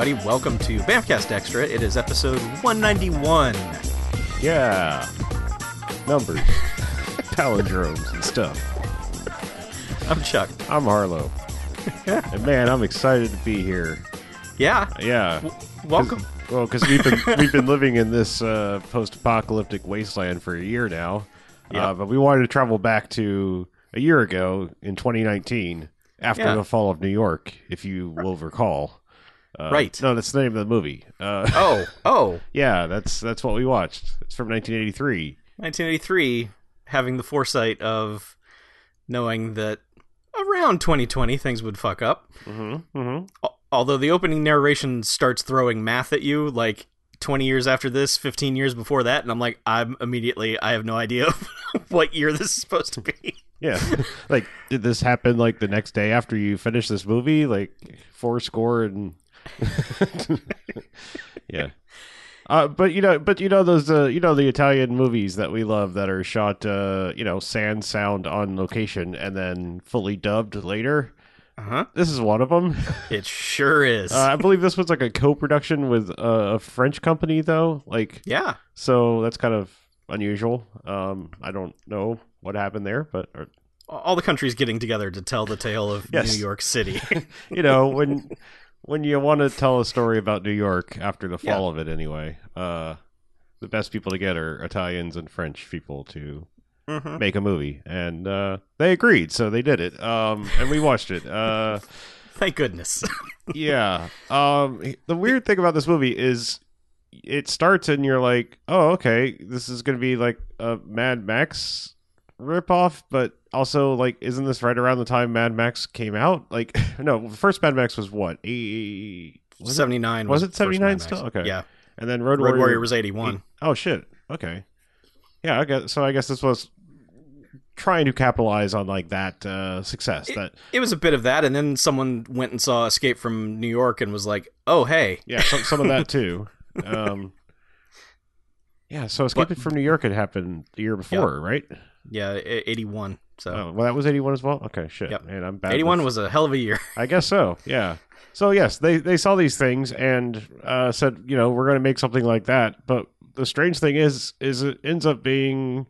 everybody. Welcome to Bamfcast Extra. It is episode 191. Yeah. Numbers. Palindromes and stuff. I'm Chuck. I'm Harlow. and man, I'm excited to be here. Yeah, Yeah. welcome. Well, because we've been we've been living in this uh, post-apocalyptic wasteland for a year now, uh, but we wanted to travel back to a year ago in 2019 after Yeah. the fall of New York, if you will recall. Uh, Right. No, that's the name of the movie. Uh, Oh, oh, yeah, that's that's what we watched. It's from 1983. 1983, having the foresight of knowing that around 2020 things would fuck up. Mm-hmm. Mm-hmm. Although the opening narration starts throwing math at you, like 20 years after this, 15 years before that, and I'm like, I'm immediately, I have no idea what year this is supposed to be. Yeah. like, did this happen like the next day after you finish this movie? Like, four score and. yeah. Uh, but you know, but you know those, uh, you know the Italian movies that we love that are shot, uh, you know, sand sound on location and then fully dubbed later. Uh huh. This is one of them. It sure is. Uh, I believe this was like a co-production with uh, a French company, though. Like, yeah. so that's kind of unusual. Um, I don't know what happened there, but or, all the countries getting together to tell the tale of Yes. New York City. you know when when you want to tell a story about New York after the Yeah. fall of it anyway uh the best people to get are Italians and French people to Mhm. make a movie and uh they agreed so they did it um and we watched it uh Thank goodness. yeah um the weird thing about this movie is it starts and you're like oh okay this is gonna be like a Mad Max ripoff but also like isn't this right around the time Mad Max came out like no first Mad Max was what a was it? 79 was was, it 79 still? Okay. Yeah. and then Road, Road Warrior, Warrior was 81. oh shit okay yeah I guess so I guess this was trying to capitalize on like that uh success that It was a bit of that, and then someone went and saw Escape from New York and was like, "Oh, hey, yeah some, some of that too um yeah so escaping from new york had happened the year before right yeah, e- 81." So oh, well that was 81 as well okay shit Yep. man i'm bad 81 was a hell of a year. i guess so yeah so yes they they saw these things and uh said you know we're going to make something like that but the strange thing is is it ends up being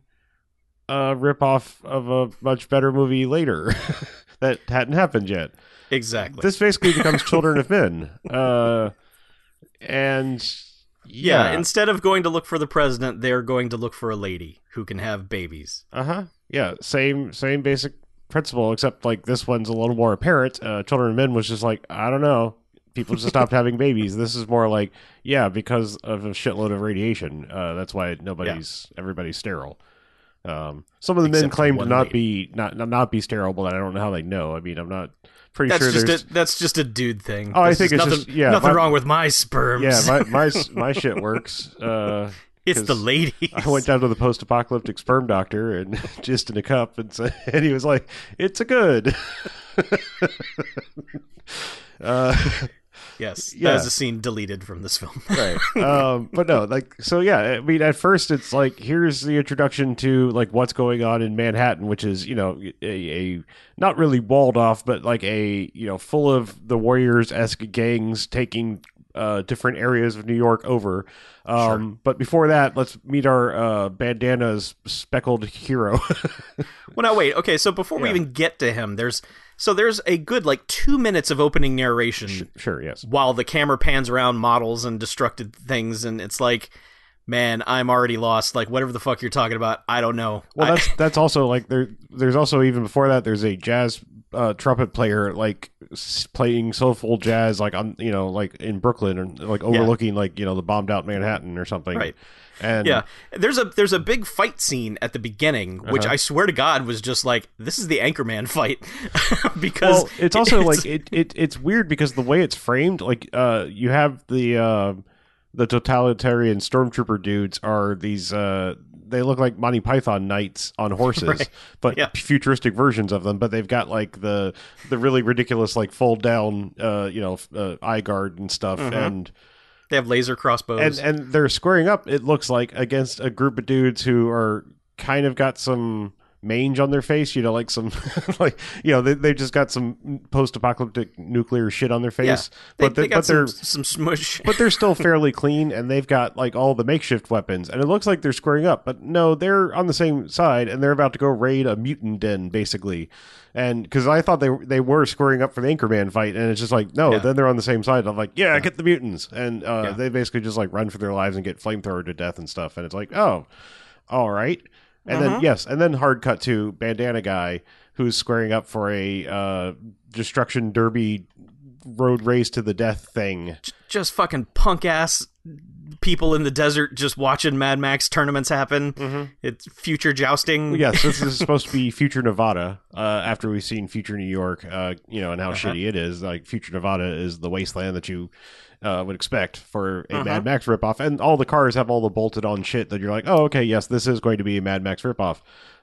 a rip off of a much better movie later that hadn't happened yet exactly. this basically becomes children of men uh and yeah. yeah, instead of going to look for the president, they're going to look for a lady who can have babies. uh-huh yeah same same basic principle except like this one's a little more apparent. Uh children of men was just like i don't know. People just stopped having babies. This is more like yeah because of a shitload of radiation. Uh that's why nobody's everybody's sterile. Um some of the men Except claim to not lady. be not not- not be sterile but i don't know how they know. I mean i'm not pretty That's sure just there's a, that's just a dude thing. Oh, I think it's nothing, just- yeah, nothing my- wrong with my sperms. yeah my my my shit works. Uh it's the ladies. I went down to the post-apocalyptic sperm doctor and just in a cup and said, and he was like, "It's a good." uh, yes, Yeah. that is a scene deleted from this film. right. Um, but no, like, so yeah. I mean, at first, it's like here's the introduction to like what's going on in Manhattan, which is you know a, a not really walled off, but like a you know full of the Warriors esque gangs taking uh, different areas of New York over. Um, But before that, let's meet our uh, bandanas speckled hero. Well, now wait. Okay, so before we even get to him, there's so there's a good like two minutes of opening narration sure, yes. while the camera pans around models and destructed things, and it's like, man, I'm already lost. Like whatever the fuck you're talking about, I don't know. Well, I- that's that's also like there. There's also even before that. There's a jazz uh, trumpet player like s- playing soulful jazz, like on you know like in Brooklyn and like overlooking like you know the bombed out Manhattan or something. Right. And yeah. There's a there's a big fight scene at the beginning, which Uh-huh. I swear to God was just like this is the Anchorman fight because well, it's also like it, it it's weird because the way it's framed, like uh, you have the uh, the totalitarian stormtrooper dudes are these. Uh, they look like Monty Python knights on horses, Right. but Yeah. futuristic versions of them. But they've got like the the really ridiculous like fold down, uh, you know, uh, eye guard and stuff, Mhm. and they have laser crossbows. and and they're squaring up. It looks like against a group of dudes who are kind of got some mange on their face. You know, like some like you know they they just got some post-apocalyptic nuclear shit on their face. Yeah. They, but they they, but they're some, some smush. but they're still fairly clean and they've got like all the makeshift weapons and it looks like they're squaring up but no they're on the same side and they're about to go raid a mutant den basically and because i thought they they were squaring up for the anchorman fight and it's just like no Yeah. then they're on the same side i'm like yeah, get the mutants and uh, Yeah. they basically just like run for their lives and get flamethrower to death and stuff and it's like oh all right and Uh-huh. then yes and then hard cut to bandana guy who's squaring up for a uh, destruction derby road race to the death thing just fucking punk ass people in the desert just watching Mad Max tournaments happen. Mm-hmm. It's future jousting. yes, this is supposed to be future Nevada. Uh, after we've seen future New York, uh, you know, and how Uh-huh. shitty it is. Like future Nevada is the wasteland that you uh, would expect for a Uh-huh. Mad Max ripoff, and all the cars have all the bolted on shit that you're like, oh, okay, yes, this is going to be a Mad Max ripoff.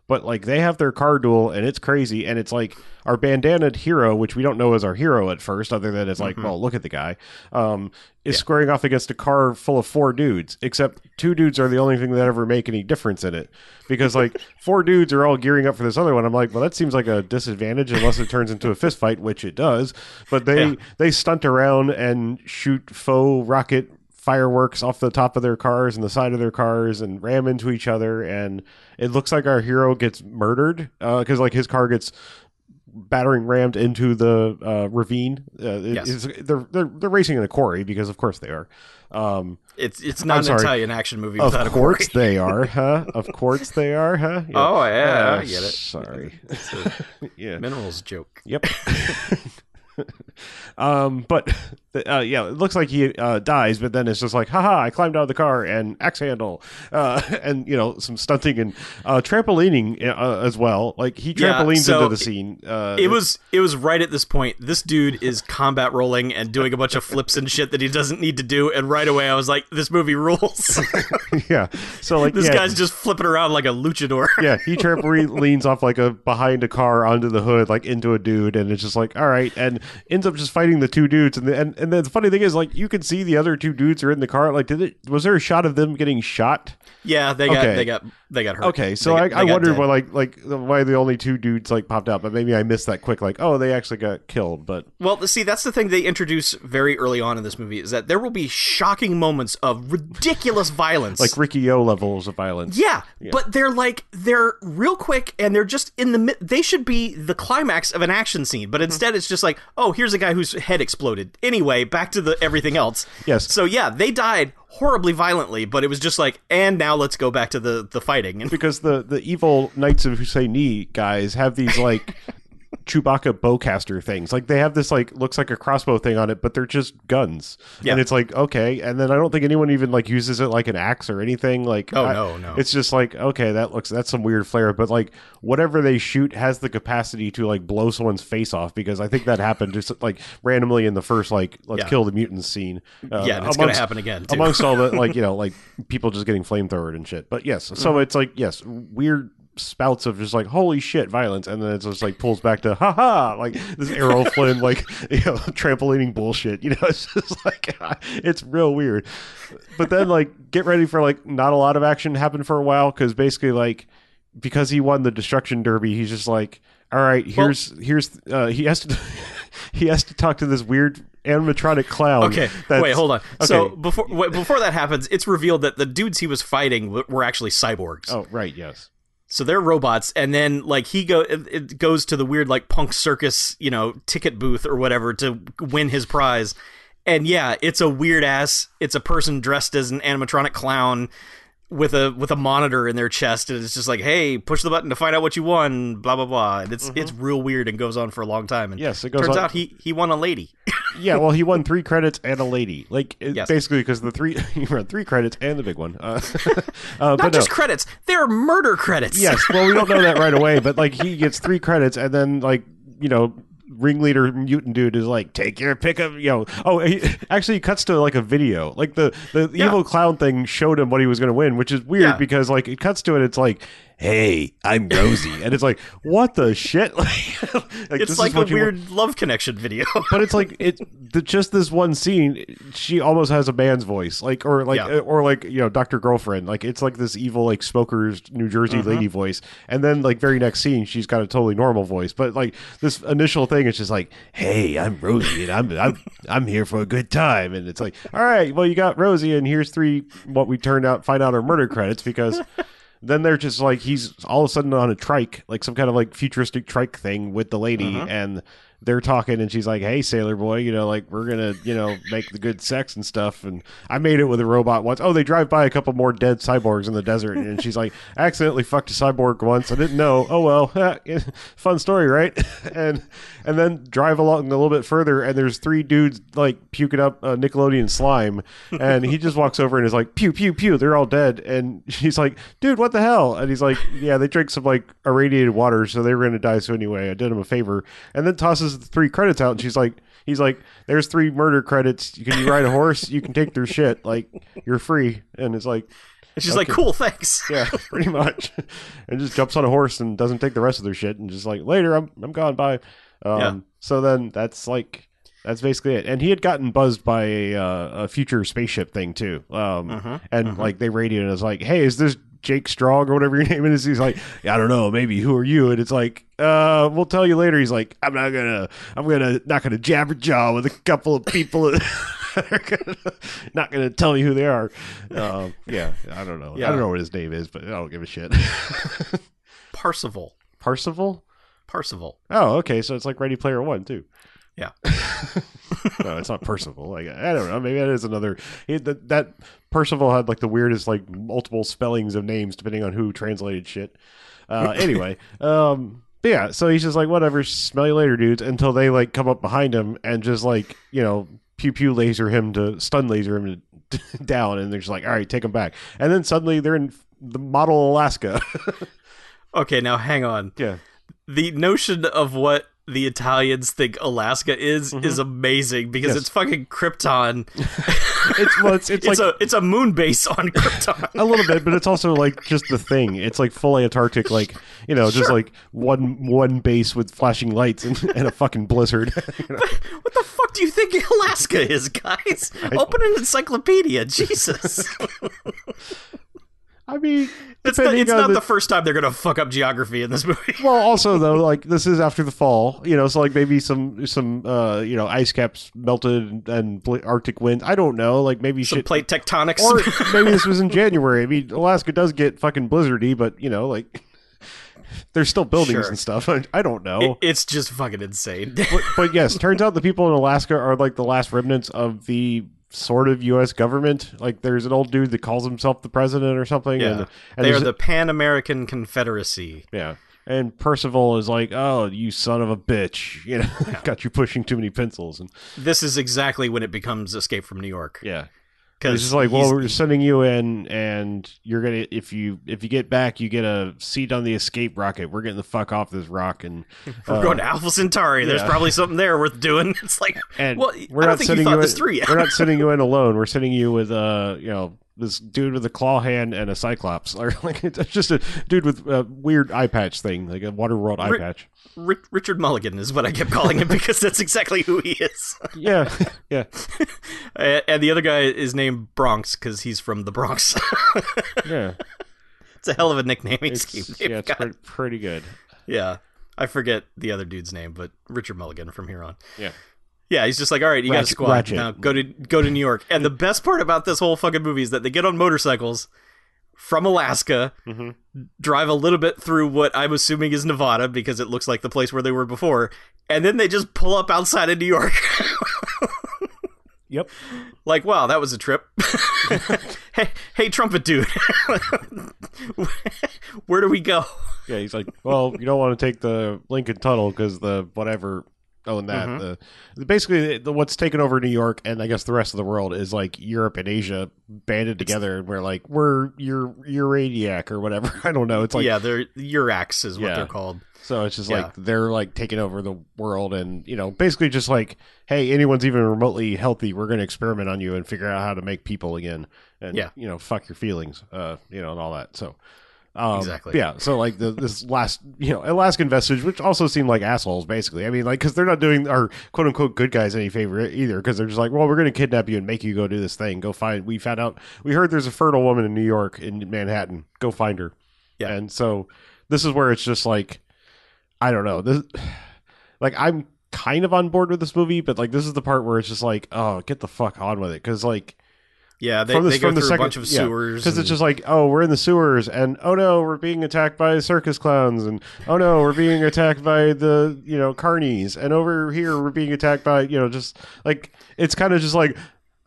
But like they have their car duel, and it's crazy, and it's like our bandanaed hero, which we don't know is our hero at first, other than it's like, Mm-hmm. well, look at the guy, um, is squaring off against a car full of four dudes. Except two dudes are the only thing that ever make any difference in it, because like four dudes are all gearing up for this other one. I'm like, well, that seems like a disadvantage unless it turns into a fist fight, which it does. But they Yeah. they stunt around and shoot faux rocket fireworks off the top of their cars and the side of their cars and ram into each other and it looks like our hero gets murdered because like his car gets battering rammed into the uh, ravine uh, Yes. they're, they're they're racing in a quarry because of course they are um, It's it's not an sorry. Italian action movie of without a quarry. course they are huh of course they are huh Yeah. Oh yeah, Uh, I get it. sorry It's a yeah minerals joke. Yep. um, but uh, yeah, it looks like he uh, dies, but then it's just like, haha, I climbed out of the car and axe handle, uh, and you know some stunting and uh, trampolining uh, as well. Like he Yeah, trampolines so into the scene. Uh, It was it was right at this point. This dude is combat rolling and doing a bunch of flips and shit that he doesn't need to do. And right away, I was like, "This movie rules." yeah. So like this yeah, guy's just flipping around like a luchador. yeah, he trampolines off like a behind a car onto the hood, like into a dude, and it's just like, all right, and ends up just fighting the two dudes. And the, and and the funny thing is, like, you can see the other two dudes are in the car. Like, did it? Was there a shot of them getting shot? Yeah, they got Okay. they got they got hurt. Okay, so They I, got- I wondered dead. why, like, like why the only two dudes like popped out, but maybe I missed that quick. Like, oh, they actually got killed, but Well, see, that's the thing they introduce very early on in this movie is that there will be shocking moments of ridiculous violence. like Riki-Oh levels of violence. yeah, but they're like they're real quick and they're just in the mid- they should be the climax of an action scene, Mm-hmm. but instead it's just like, "Oh, here's a guy whose head exploded." Anyway, back to the everything else. Yes. So yeah, they died horribly violently, but it was just like, "And now let's go back to the the fighting." Because the the evil Knights of Husseini guys have these like Chewbacca bowcaster things. Like they have this like looks like a crossbow thing on it, but they're just guns. Yeah. And it's like okay, and then I don't think anyone even like uses it like an axe or anything. Like Oh, I- no, no. It's just like okay, that looks that's some weird flair, but like whatever they shoot has the capacity to like blow someone's face off because I think that happened just like randomly in the first like let's Yeah. kill the mutants scene. Uh, yeah, it's going to happen again. Too. amongst all the like you know like people just getting flamethrowered and shit. But yes, so Mm-hmm. it's like yes, weird spouts of just like holy shit violence, and then it just like pulls back to haha like this Errol Flynn like you know trampolining bullshit. You know, it's just like it's real weird. But then like get ready for like not a lot of action happen for a while because basically like because he won the destruction derby, he's just like. All right, here's here's uh, he has to he has to talk to this weird animatronic clown. Okay, wait, hold on. So before wait, before that happens, it's revealed that the dudes he was fighting were actually cyborgs. Oh, right, yes. So they're robots, and then like he go, it, goes to the weird like punk circus, you know, ticket booth or whatever to win his prize. And yeah, it's a weird ass. It's a person dressed as an animatronic clown with a with a monitor in their chest, and it's just like, hey, push the button to find out what you won. Blah blah blah. And it's it's real weird and goes on for a long time. And Mm-hmm. Yes, it goes turns on- out he he won a lady. Yeah, well, he won three credits and a lady. Like Yes. basically, because the three he won three credits and the big one. Uh, uh, Not but no. just credits; they're murder credits. yes, well, we don't know that right away, but like he gets three credits, and then like you know. Ringleader mutant dude is like, take your pick of, you know. Oh, he, actually, he cuts to like a video. Like the the Yeah. evil clown thing showed him what he was going to win, which is weird Yeah. because like it cuts to it. It's like "Hey, I'm Rosie," and it's like, "What the shit?" like, like, it's like a you want- weird love connection video. but it's like it the, just this one scene she almost has a man's voice like or like Yeah. or like you know dr girlfriend like it's like this evil like smoker's new jersey Mm-hmm. lady voice and then like very next scene she's got a totally normal voice but like this initial thing is just like hey i'm rosie and i'm i'm i'm here for a good time and it's like all right well you got rosie and here's three what we turned out find out are murder credits because then they're just like he's all of a sudden on a trike, like some kind of like futuristic trike thing with the lady, uh-huh. and they're talking, and she's like, "Hey, sailor boy, you know, like we're gonna, you know, make the good sex and stuff." And I made it with a robot once. Oh, they drive by a couple more dead cyborgs in the desert, and she's like, "I accidentally fucked a cyborg once. I didn't know. Oh well, fun story, right?" and and then drive along a little bit further, and there's three dudes like puking up uh, Nickelodeon slime, and he just walks over and is like, "Pew pew pew," they're all dead, and she's like, "Dude, what the hell?" And he's like, "Yeah, they drank some like irradiated water, so they were gonna die. So anyway, I did them a favor," and then tosses the three credits out, and she's like. He's like, "There's three murder credits. Can you ride a horse? You can take their shit. Like, you're free." And it's like, And she's like, "Cool, thanks." yeah, pretty much. and just jumps on a horse and doesn't take the rest of their shit and just like later I'm I'm gone bye. Um, Yeah. So then that's like that's basically it. And he had gotten buzzed by a, uh, a future spaceship thing too. Um, Mhm, and like they radioed and it was like, hey, is this Jake Strong or whatever your name is? He's like, yeah, I don't know, maybe. Who are you? And it's like, uh, we'll tell you later. He's like, I'm not gonna, I'm gonna not gonna jabber jaw with a couple of people. gonna- not gonna tell me who they are. Um, yeah, I don't know. I don't know what his name is, but I don't give a shit. Parsival. Parsival. Parsival. Oh, okay. So it's like Ready Player One too. Yeah. no, it's not Percival. Like I don't know. Maybe that is another. He, that, that Percival had like the weirdest like multiple spellings of names depending on who translated shit. Uh, anyway, um, but yeah. So he's just like whatever. Smell you later, dudes. Until they like come up behind him and just like you know pew pew laser him to stun laser him to, down, and they're just like all right, take him back. And then suddenly they're in the model Alaska. Okay, now hang on. yeah. The notion of what the Italians think Alaska is is amazing because Mm-hmm. Yes. it's fucking Krypton. It's well, it's, it's, It's like a it's a moon base on Krypton. a little bit, but it's also like just the thing. It's like full Antarctic, like you know, just like one one base with flashing lights and, and a fucking blizzard. You know? what the fuck do you think Alaska is, guys? Open an encyclopedia, Jesus. I mean, it's not, it's not the- the first time they're gonna fuck up geography in this movie. well, also though, like this is after the fall, you know, so like maybe some some uh you know ice caps melted and Arctic wind. I don't know, like maybe Some shit. plate tectonics. or maybe this was in January. I mean, Alaska does get fucking blizzardy, but you know, like there's still buildings Sure. and stuff. I, I don't know. It- it's just fucking insane. but, but yes, turns out the people in Alaska are like the last remnants of the sort of U.S. government. Like, there's an old dude that calls himself the president or something. yeah, and, and they are the Pan American Confederacy. yeah. And Percival is like, "Oh, you son of a bitch! You know, got you pushing too many pencils." And This is exactly when it becomes Escape from New York. yeah, Because it's like, well, we're sending you in, and you're gonna if you if you get back, you get a seat on the escape rocket. We're getting the fuck off this rock, and we're going to Alpha Centauri. There's yeah. probably something there worth doing. It's like, And well, we're I not sending you thought you this in. We're not sending you in alone. We're sending you with uh, you know, this dude with a claw hand and a cyclops, or like it's just a dude with a weird eye patch thing, like a Waterworld eye Ri- patch. Ri- Richard Mulligan is what I kept calling him because that's exactly who he is. Yeah, yeah, and the other guy is named Bronx because he's from the Bronx. yeah. it's a hell of a nicknaming scheme. It's, they've yeah, it's pretty, pretty good. Yeah. I forget the other dude's name, but Richard Mulligan from here on. Yeah. Yeah, he's just like, all right, you got a squad ratchet. now. Go to go to New York. And the best part about this whole fucking movie is that they get on motorcycles from Alaska, Mhm. drive a little bit through what I'm assuming is Nevada because it looks like the place where they were before, and then they just pull up outside of New York. Yep. like, wow, that was a trip. hey, hey, trumpet dude, where do we go? Yeah, he's like, well, you don't want to take the Lincoln Tunnel because the whatever own that. Mhm. The, basically the, what's taken over New York and I guess the rest of the world is like Europe and Asia banded together, and we're like we're Eur Euradiac or whatever. I don't know. It's like yeah, they're Urax is what Yeah. they're called. so it's just Yeah. like they're like taking over the world, and you know, basically just like, hey, anyone's even remotely healthy, we're going to experiment on you and figure out how to make people again, and Yeah. you know, fuck your feelings, uh, you know, and all that. So. Um, Exactly. Yeah. So like the this last you know Alaskan vestige, which also seemed like assholes basically. I mean like because they're not doing our quote unquote good guys any favor either because they're just like well we're going to kidnap you and make you go do this thing. Go find. We found out we heard there's a fertile woman in New York in Manhattan. Go find her. Yeah. And so this is where it's just like I don't know this like I'm kind of on board with this movie, but like this is the part where it's just like oh get the fuck on with it because like Yeah, they, From the- they go from the through second- a bunch of yeah, sewers. because and- it's just like oh we're in the sewers and oh no we're being attacked by circus clowns and oh no we're being attacked by the you know carnies and over here we're being attacked by you know just like it's kind of just like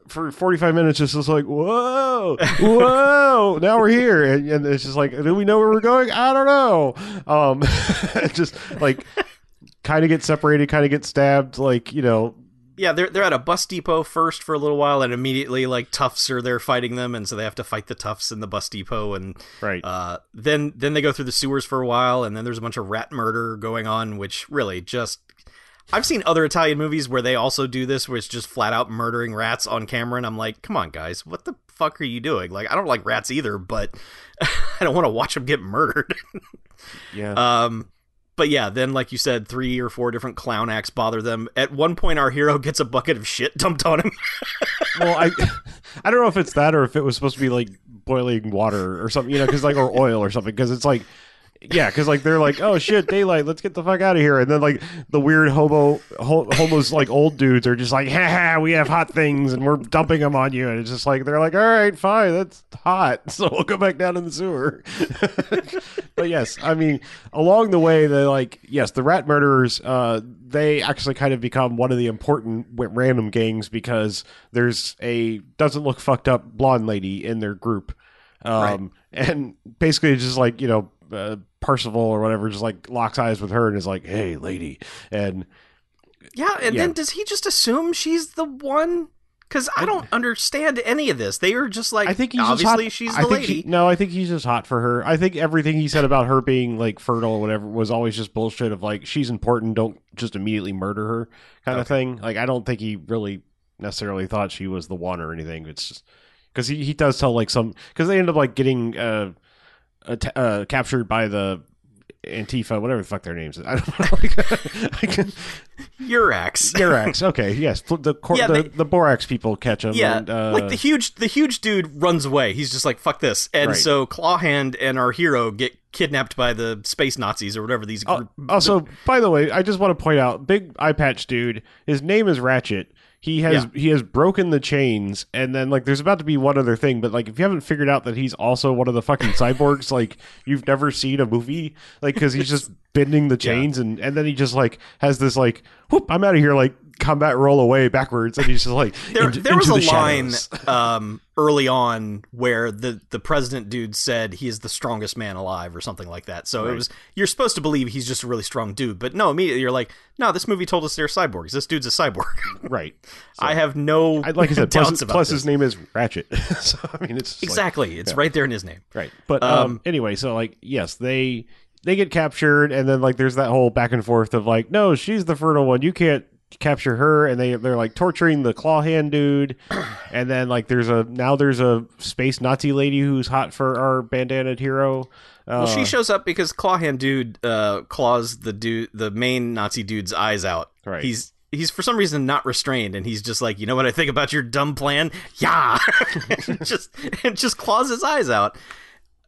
for 45 minutes it's just like whoa whoa now we're here and, and it's just like do we know where we're going i don't know um just like kind of get separated kind of get stabbed like you know yeah, they're they're at a bus depot first for a little while, and immediately like toughs are there fighting them, and so they have to fight the toughs in the bus depot, and right uh, then then they go through the sewers for a while, and then there's a bunch of rat murder going on, which really just. I've seen other Italian movies where they also do this, where it's just flat out murdering rats on camera, and I'm like, come on, guys, what the fuck are you doing? Like, I don't like rats either, but I don't want to watch them get murdered. yeah Um, but yeah, then like you said, three or four different clown acts bother them. At one point, our hero gets a bucket of shit dumped on him. well, I I don't know if it's that or if it was supposed to be like boiling water or something, you know, because like or oil or something, because it's like. Yeah, because like they're like, oh shit, daylight, let's get the fuck out of here, and then like the weird hobo, ho- homos like old dudes are just like, ha ha, we have hot things and we're dumping them on you, and it's just like they're like, all right, fine, that's hot, so we'll go back down in the sewer. but yes, I mean, along the way, they like, yes, the rat murderers, uh, they actually kind of become one of the important random gangs because there's a doesn't look fucked up blonde lady in their group, um, and basically just like you know. Uh, Parsival or whatever just like locks eyes with her and is like, "Hey, lady," and yeah, and Yeah. then does he just assume she's the one? Because I don't understand any of this. They are just like, I think he's obviously hot. she's I the think lady. he- no, I think he's just hot for her. I think everything he said about her being like fertile or whatever was always just bullshit. Of like she's important, don't just immediately murder her kind of thing. Like I don't think he really necessarily thought she was the one or anything. It's just because he, he does tell like some because they end up like getting uh, atta- uh captured by the Antifa, whatever the fuck their names. is. I don't know. Like, I can, Urax. Borax. Okay, yes, the cor- Yeah, the, they- the Borax people catch him. Yeah, and, uh, like the huge, the huge dude runs away. He's just like, "Fuck this!" And Right. so Clawhand and our hero get kidnapped by the space Nazis or whatever these. Group- Also, by the way, I just want to point out, big eye patch dude. His name is Ratchet. He has he has broken the chains, and then like there's about to be one other thing, but like if you haven't figured out that he's also one of the fucking cyborgs, like you've never seen a movie, like because he's just bending the chains, and and then he just like has this like whoop, I'm out of here, like combat roll away backwards, and he's just like there, there was a the line shadows. um, early on where the the president dude said he is the strongest man alive or something like that. So it was you're supposed to believe he's just a really strong dude, but no, immediately you're like, no, this movie told us they're cyborgs. This dude's a cyborg. right. I have no I, like I said, doubts plus, plus his name is Ratchet. so I mean, it's just like- exactly. it's right there in his name. Right. But um, Um, anyway, so like yes, they they get captured and then like there's that whole back and forth of like no, she's the fertile one. You can't capture her and they they're like torturing the claw hand dude and then like there's a now there's a space Nazi lady who's hot for our bandanaed hero. Uh, Well, she shows up because Clawhand dude uh, claws the dude, the main Nazi dude's eyes out. Right. He's he's for some reason not restrained, and he's just like, you know what I think about your dumb plan? Yeah, just and just claws his eyes out,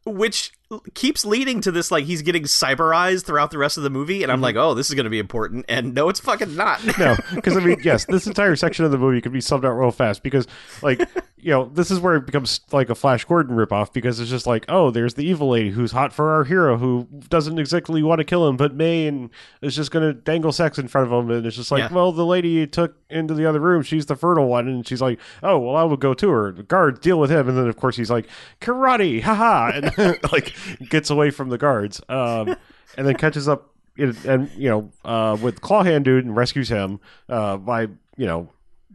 which keeps leading to this like he's getting cyberized throughout the rest of the movie, and I'm mm-hmm. like, oh, this is going to be important, and no, it's fucking not. no, because I mean, yes, this entire section of the movie could be summed up real fast because, like, you know, this is where it becomes like a Flash Gordon ripoff because it's just like, oh, there's the evil lady who's hot for our hero who doesn't exactly want to kill him, but may and is just going to dangle sex in front of him, and it's just like, Yeah. well, the lady you took into the other room, she's the fertile one, and she's like, oh, well, I will go to her. The guards deal with him, and then of course he's like, karate, haha, and like gets away from the guards, um, and then catches up and, and you know, uh, with Clawhand dude and rescues him uh, by you know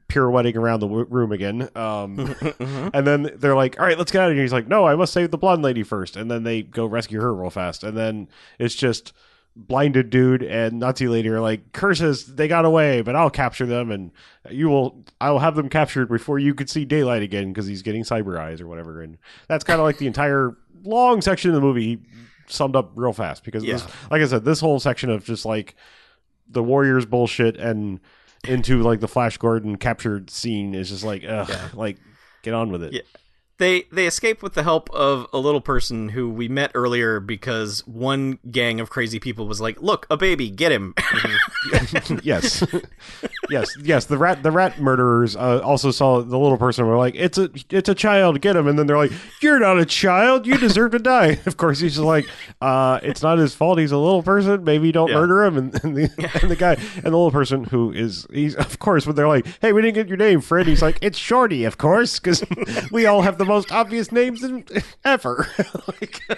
pirouetting around the w- room again. Um, and then they're like, "All right, let's get out of here." He's like, "No, I must save the blonde lady first. And then they go rescue her real fast. And then it's just blinded dude and Nazi lady are like curses. They got away, but I'll capture them, and you will. I will have them captured before you could see daylight again because he's getting cyber eyes or whatever. And that's kind of like the entire long section of the movie summed up real fast because Yeah. this, like I said, this whole section of just like the Warriors bullshit and into like the Flash Gordon captured scene is just like, ugh, Yeah. like get on with it. Yeah. They they escape with the help of a little person who we met earlier because one gang of crazy people was like, "Look, a baby, get him." yes, yes, yes. The rat, the rat murderers uh, also saw the little person. and Were like, it's a, it's a child. Get him. And then they're like, you're not a child. You deserve to die. Of course, he's just like, uh, it's not his fault. He's a little person. Maybe don't Yeah. murder him. And, and the and the guy and the little person who is he's of course when they're like, hey, we didn't get your name, Fred. He's like, it's Shorty, of course, because we all have the most obvious names in, ever. like,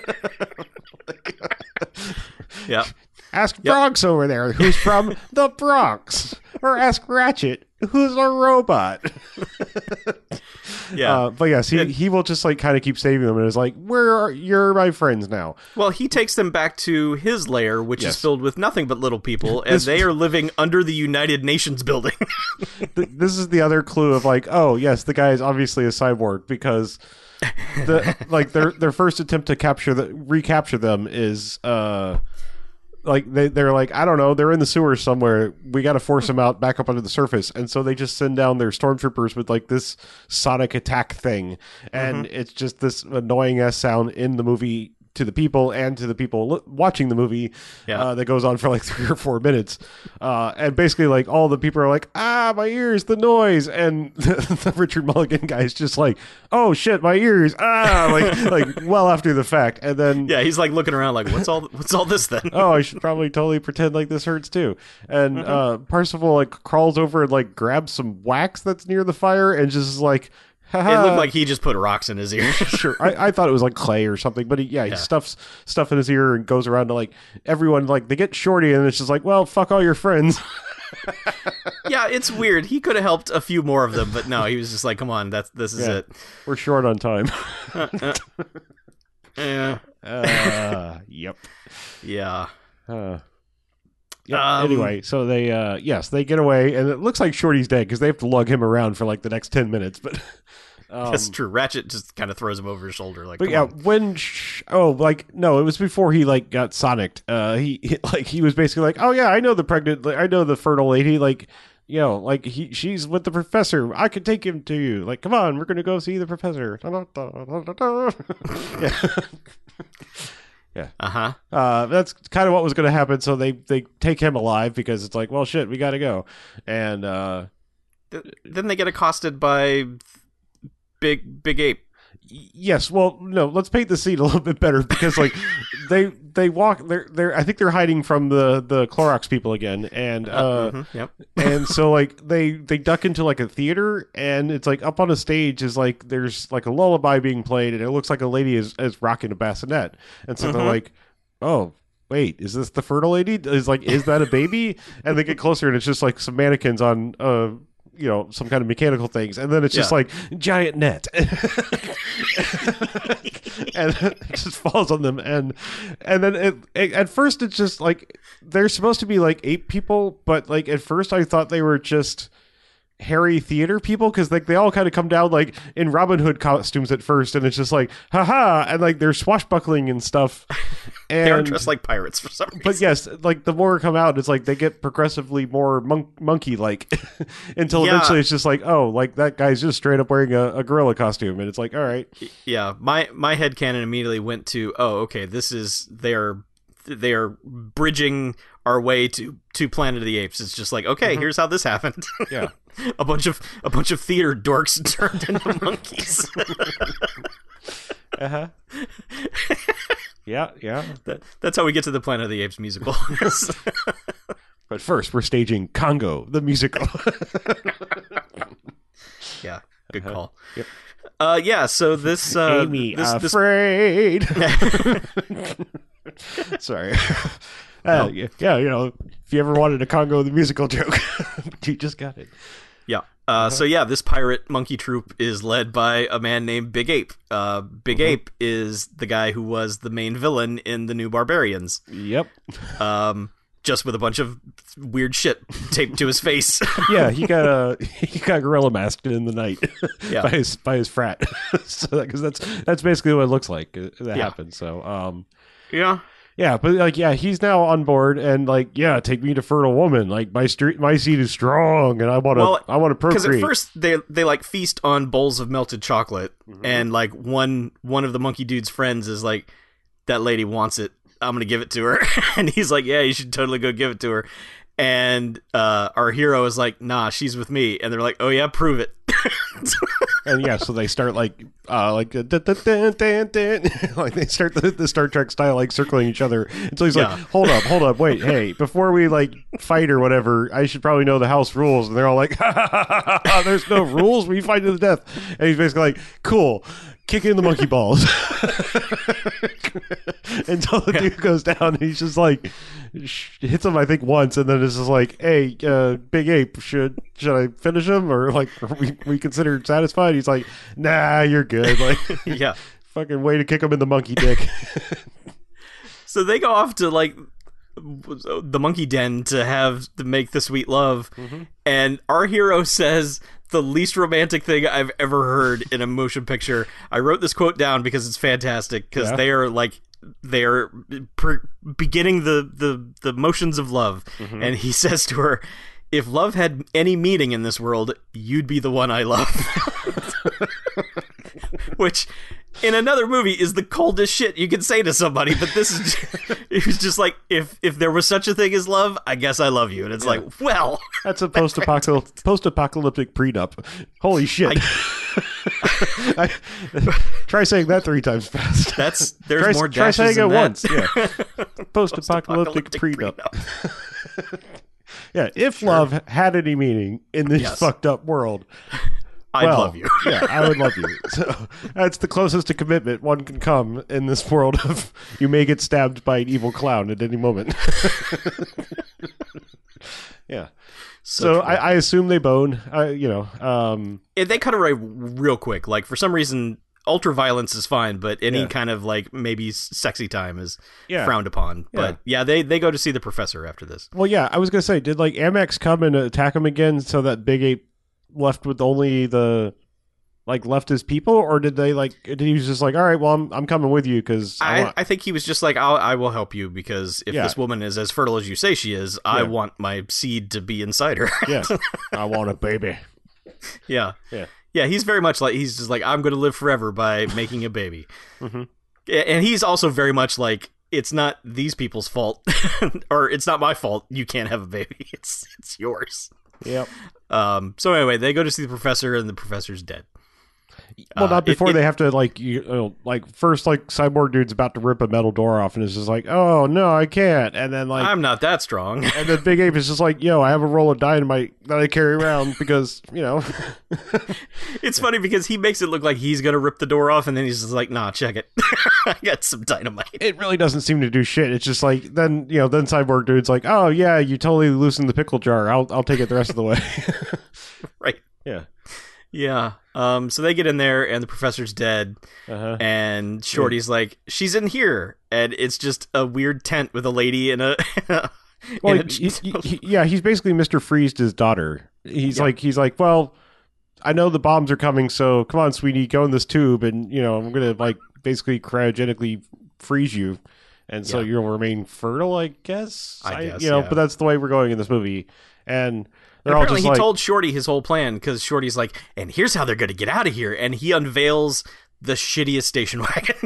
yeah. Ask Bronx over there, who's from the Bronx. Or ask Ratchet, who's a robot. Yeah. Uh, but yes, he, he will just like kind of keep saving them and is like, Where are you're my friends now? well, he takes them back to his lair, which Yes. is filled with nothing but little people, and they are living under the United Nations building. Th- this is the other clue of like, oh yes, the guy is obviously a cyborg because the like their their first attempt to capture the recapture them is uh like they they're like I don't know they're in the sewers somewhere. We got to force them out back up under the surface. And so they just send down their stormtroopers with like this sonic attack thing. And mm-hmm. it's just this annoying ass sound in the movie to the people and to the people watching the movie Yeah. uh, that goes on for like three or four minutes uh, and basically like all the people are like ah my ears the noise and the, Richard Mulligan guy is just like oh shit my ears ah like like well after the fact and then yeah, he's like looking around like, "What's all what's all this then?" oh, I should probably totally pretend like this hurts too. And Mm-hmm. uh, Parsifal like crawls over and like grabs some wax that's near the fire and just is like. It looked like he just put rocks in his ear. sure. I, I thought it was like clay or something, but he, yeah, he Yeah. stuffs stuff in his ear and goes around to like everyone. Like they get shorty, and it's just like, well, fuck all your friends. yeah, it's weird. He could have helped a few more of them, but no, he was just like, "Come on, that's this is Yeah. it." We're short on time. Yeah, uh, yep. yeah. Uh, yeah. Um, anyway, so they uh yes, they get away and it looks like Shorty's dead because they have to lug him around for like the next 10 minutes, but um, That's true. Ratchet just kind of throws him over his shoulder, like, But yeah, on." when sh- oh, like no, it was before he like got sonicked. Uh, he, he like he was basically like, oh yeah, I know the pregnant, I know the fertile lady. Like, you know, like he she's with the professor. I could take him to you. Like, come on, we're gonna go see the professor. yeah. Uh huh. Uh, that's kind of what was going to happen. So they they take him alive because it's like, well, shit, we got to go. And uh, Then they get accosted by big big ape. Yes, well, no, let's paint the scene a little bit better because like they they walk they're they're I think they're hiding from the the Clorox people again, and uh, Mhm, Yep. and so like they they duck into like a theater and it's like up on a stage is like there's like a lullaby being played and it looks like a lady is is rocking a bassinet and so they're Mhm. like oh wait is this the fertile lady is like is that a baby and they get closer and it's just like some mannequins on uh you know some kind of mechanical things and then it's just Yeah. like giant net and it just falls on them and and then it, it, at first it's just like they're supposed to be like eight people but like at first i thought they were just hairy theater people because like they all kind of come down like in robin hood costumes at first and it's just like haha and like they're swashbuckling and stuff They are dressed like pirates for some reason. but yes like the more come out it's like they get progressively more monk- monkey like until Yeah. eventually it's just like oh like that guy's just straight up wearing a, a gorilla costume and it's like all right yeah, my my head canon immediately went to, oh, okay, this is they're they are bridging our way to to Planet of the Apes. It's just like, okay, here's how this happened. yeah a bunch of a bunch of theater dorks turned into monkeys. uh-huh yeah yeah that, that's how we get to the Planet of the Apes musical. but first we're staging congo the musical yeah, good call. Yep. Uh, yeah. So this uh, Amy this, this afraid. Sorry. Uh, yeah, yeah, you know, if you ever wanted a Congo the musical joke, you just got it. Yeah. Uh, So yeah, this pirate monkey troop is led by a man named Big Ape. Uh, Big Ape is the guy who was the main villain in the New Barbarians, Yep. um, just with a bunch of weird shit taped to his face. Yeah, he got a he got gorilla masked in the night Yeah. by his by his frat. so because that's that's basically what it looks like uh, that Yeah. happened. So um yeah, yeah, but like yeah, he's now on board and like yeah, take me to fertile woman. Like my street my seed is strong and I want to Well, I want to procreate. because at first they they like feast on bowls of melted chocolate, Mm-hmm. and like one one of the monkey dude's friends is like, "That lady wants it. I'm gonna give it to her," and he's like, "Yeah, you should totally go give it to her." And uh, our hero is like, "Nah, she's with me," and they're like, "Oh yeah, prove it." and yeah, so they start like uh like uh, dun, dun, dun, like they start the, the Star Trek style like circling each other until he's Yeah. like, hold up, hold up, wait, hey, before we like fight or whatever, I should probably know the house rules. And they're all like, ha, ha, ha, ha, ha, there's no rules, we fight to the death. And he's basically like, cool. Kick in the monkey balls until the dude goes down. And he's just like hits him, I think, once, and then it's just like, "Hey, uh, big ape, should should I finish him or like are we we considered satisfied?" He's like, "Nah, you're good." Like, yeah. fucking way to kick him in the monkey dick. So they go off to like the monkey den to have to make the sweet love, Mm-hmm. and our hero says the least romantic thing I've ever heard in a motion picture. I wrote this quote down because it's fantastic because Yeah. they are like they are per- beginning the the the motions of love, Mm-hmm. and he says to her. If love had any meaning in this world, you'd be the one I love. Which, in another movie, is the coldest shit you can say to somebody. But this is, it was just like, if if there was such a thing as love, I guess I love you. And it's like, well, That's a post-apocalyptic post-apocalyptic prenup. Holy shit! I, try saying that three times fast. that's there's try, more try saying it once. Yeah. Post-apocalyptic, Post-apocalyptic prenup. Yeah, if love had any meaning in this Yes. fucked up world, I'd well, love you. yeah, I would love you. So that's the closest to commitment one can come in this world of you may get stabbed by an evil clown at any moment. yeah. So, true. I, I assume they bone. I, you know, um, It- they cut away real quick. Like for some reason, ultra violence is fine, but any Yeah. kind of like maybe sexy time is Yeah. frowned upon. But yeah, they they go to see the professor after this. well, yeah, I was gonna say, did like Amex come and attack him again so that Big Ape left with only the like left his people, or did they like? Did he was just like, all right, well, I'm I'm coming with you because I, I. I think he was just like, I'll, I will help you because if Yeah. this woman is as fertile as you say she is, I Yeah. want my seed to be inside her. yeah, I want a baby. yeah. Yeah. Yeah, he's very much like, he's just like, I'm going to live forever by making a baby. Mhm. And he's also very much like, it's not these people's fault, or it's not my fault. You can't have a baby. It's it's yours. Yep. Um. So anyway, they go to see the professor, and the professor's dead. Well, Uh, not it- before it- they have to like you know, like first like cyborg dude's about to rip a metal door off and is just like, oh no, I can't, and then like. I'm not that strong. and then Big Ape is just like, yo, I have a roll of dynamite that I carry around because, you know, it's funny because he makes it look like he's gonna rip the door off, and then he's just like, "Nah, check it. I got some dynamite." it really doesn't seem to do shit. It's just like then you know then cyborg dude's like, oh yeah, you totally loosened the pickle jar. I'll I'll take it the rest of the way. Yeah. Yeah. Um. So they get in there, and the professor's dead, Uh huh. and Shorty's like, "She's in here," and it's just a weird tent with a lady in a. Well, he- he- he- yeah, he's basically Mr. Freezed his daughter. He's Yeah. like he's like, well, I know the bombs are coming, so come on, sweetie, go in this tube, and you know I'm gonna like basically cryogenically freeze you, and so Yeah. you'll remain fertile, I guess. I guess, you know, yeah. but that's the way we're going in this movie, and they're all apparently, he like, told Shorty his whole plan because Shorty's like, "And here's how they're gonna get out of here," and he unveils the shittiest station wagon.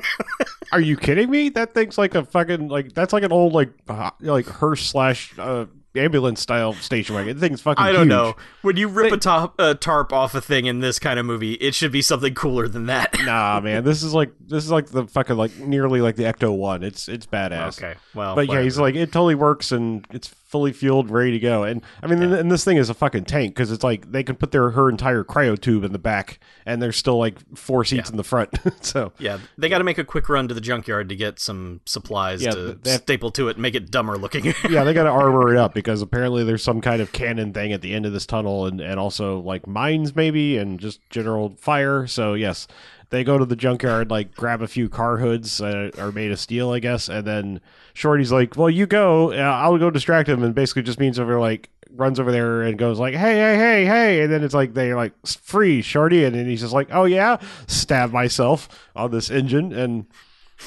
"Are you kidding me? That thing's like a fucking like that's like an old like uh, like hearse slash uh, ambulance style station wagon. The thing's fucking. I don't huge. know. When you rip They- a, top, a tarp off a thing in this kind of movie, it should be something cooler than that. Nah, man, this is like this is like the fucking like nearly like the Ecto One. It's it's badass. okay. Well, But yeah, he's like it totally works and it's fully fueled, ready to go. And I mean, and, and this thing is a fucking tank because it's like they can put their her entire cryo tube in the back, and there's still like four seats Yeah. in the front. so Yeah, they got to make a quick run to the junkyard to get some supplies Yeah, to have- staple to it and make it dumber looking. yeah, they got to armor it up because apparently there's some kind of cannon thing at the end of this tunnel, and and also like mines maybe, and just general fire. So yes, they go to the junkyard, like grab a few car hoods, uh, are made of steel, I guess, and then Shorty's like, "Well, you go, uh, I'll go distract him," and basically just means over like runs over there and goes like, "Hey, hey, hey, hey!" And then it's like they're like, "Free, Shorty," and then he's just like, "Oh yeah," stab myself on this engine, and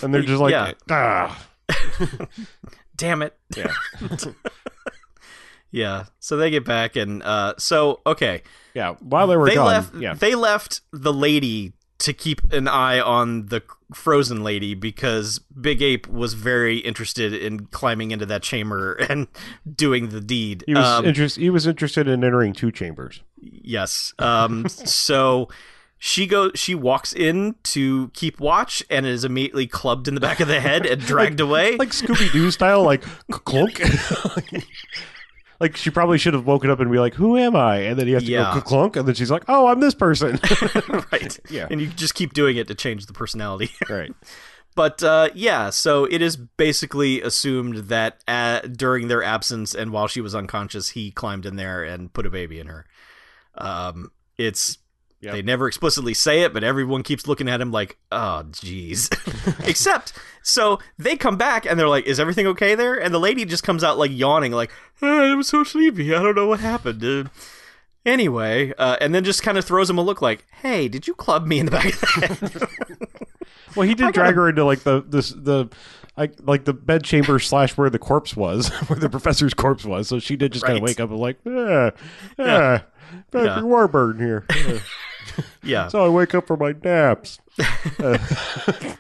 and they're just like, Yeah. "Ah." Damn it. Yeah. Yeah. So they get back and uh so okay. Yeah, while they were they gone, left yeah, they left the lady to keep an eye on the frozen lady because Big Ape was very interested in climbing into that chamber and doing the deed. he was Um, interest, He was interested in entering two chambers. Yes. Um, so she goes. She walks in to keep watch and is immediately clubbed in the back of the head and dragged away. like Scooby Doo style, like clunk. Like she probably should have woken up and be like, "Who am I?" And then you have to Yeah. go clunk, and then she's like, "Oh, I'm this person." right. Yeah. And you just keep doing it to change the personality. right. but uh, yeah, so it is basically assumed that uh, during their absence and while she was unconscious, he climbed in there and put a baby in her. Um, it's Yep. they never explicitly say it, but everyone keeps looking at him like, "Oh, jeez." Except, so they come back and they're like, "Is everything okay there?" And the lady just comes out like yawning, like, "Ah, "I was so sleepy. I don't know what happened." Uh, anyway, uh, and then just kind of throws him a look like, "Hey, did you club me in the back of the head?" Well, he did I drag gotta- her into like the this the. Like, like the bed chamber slash where the corpse was, where the professor's corpse was. So she did just kind of wake up and like, yeah, yeah, Dr. Yeah. Warburton here. Yeah. so I wake up for my naps.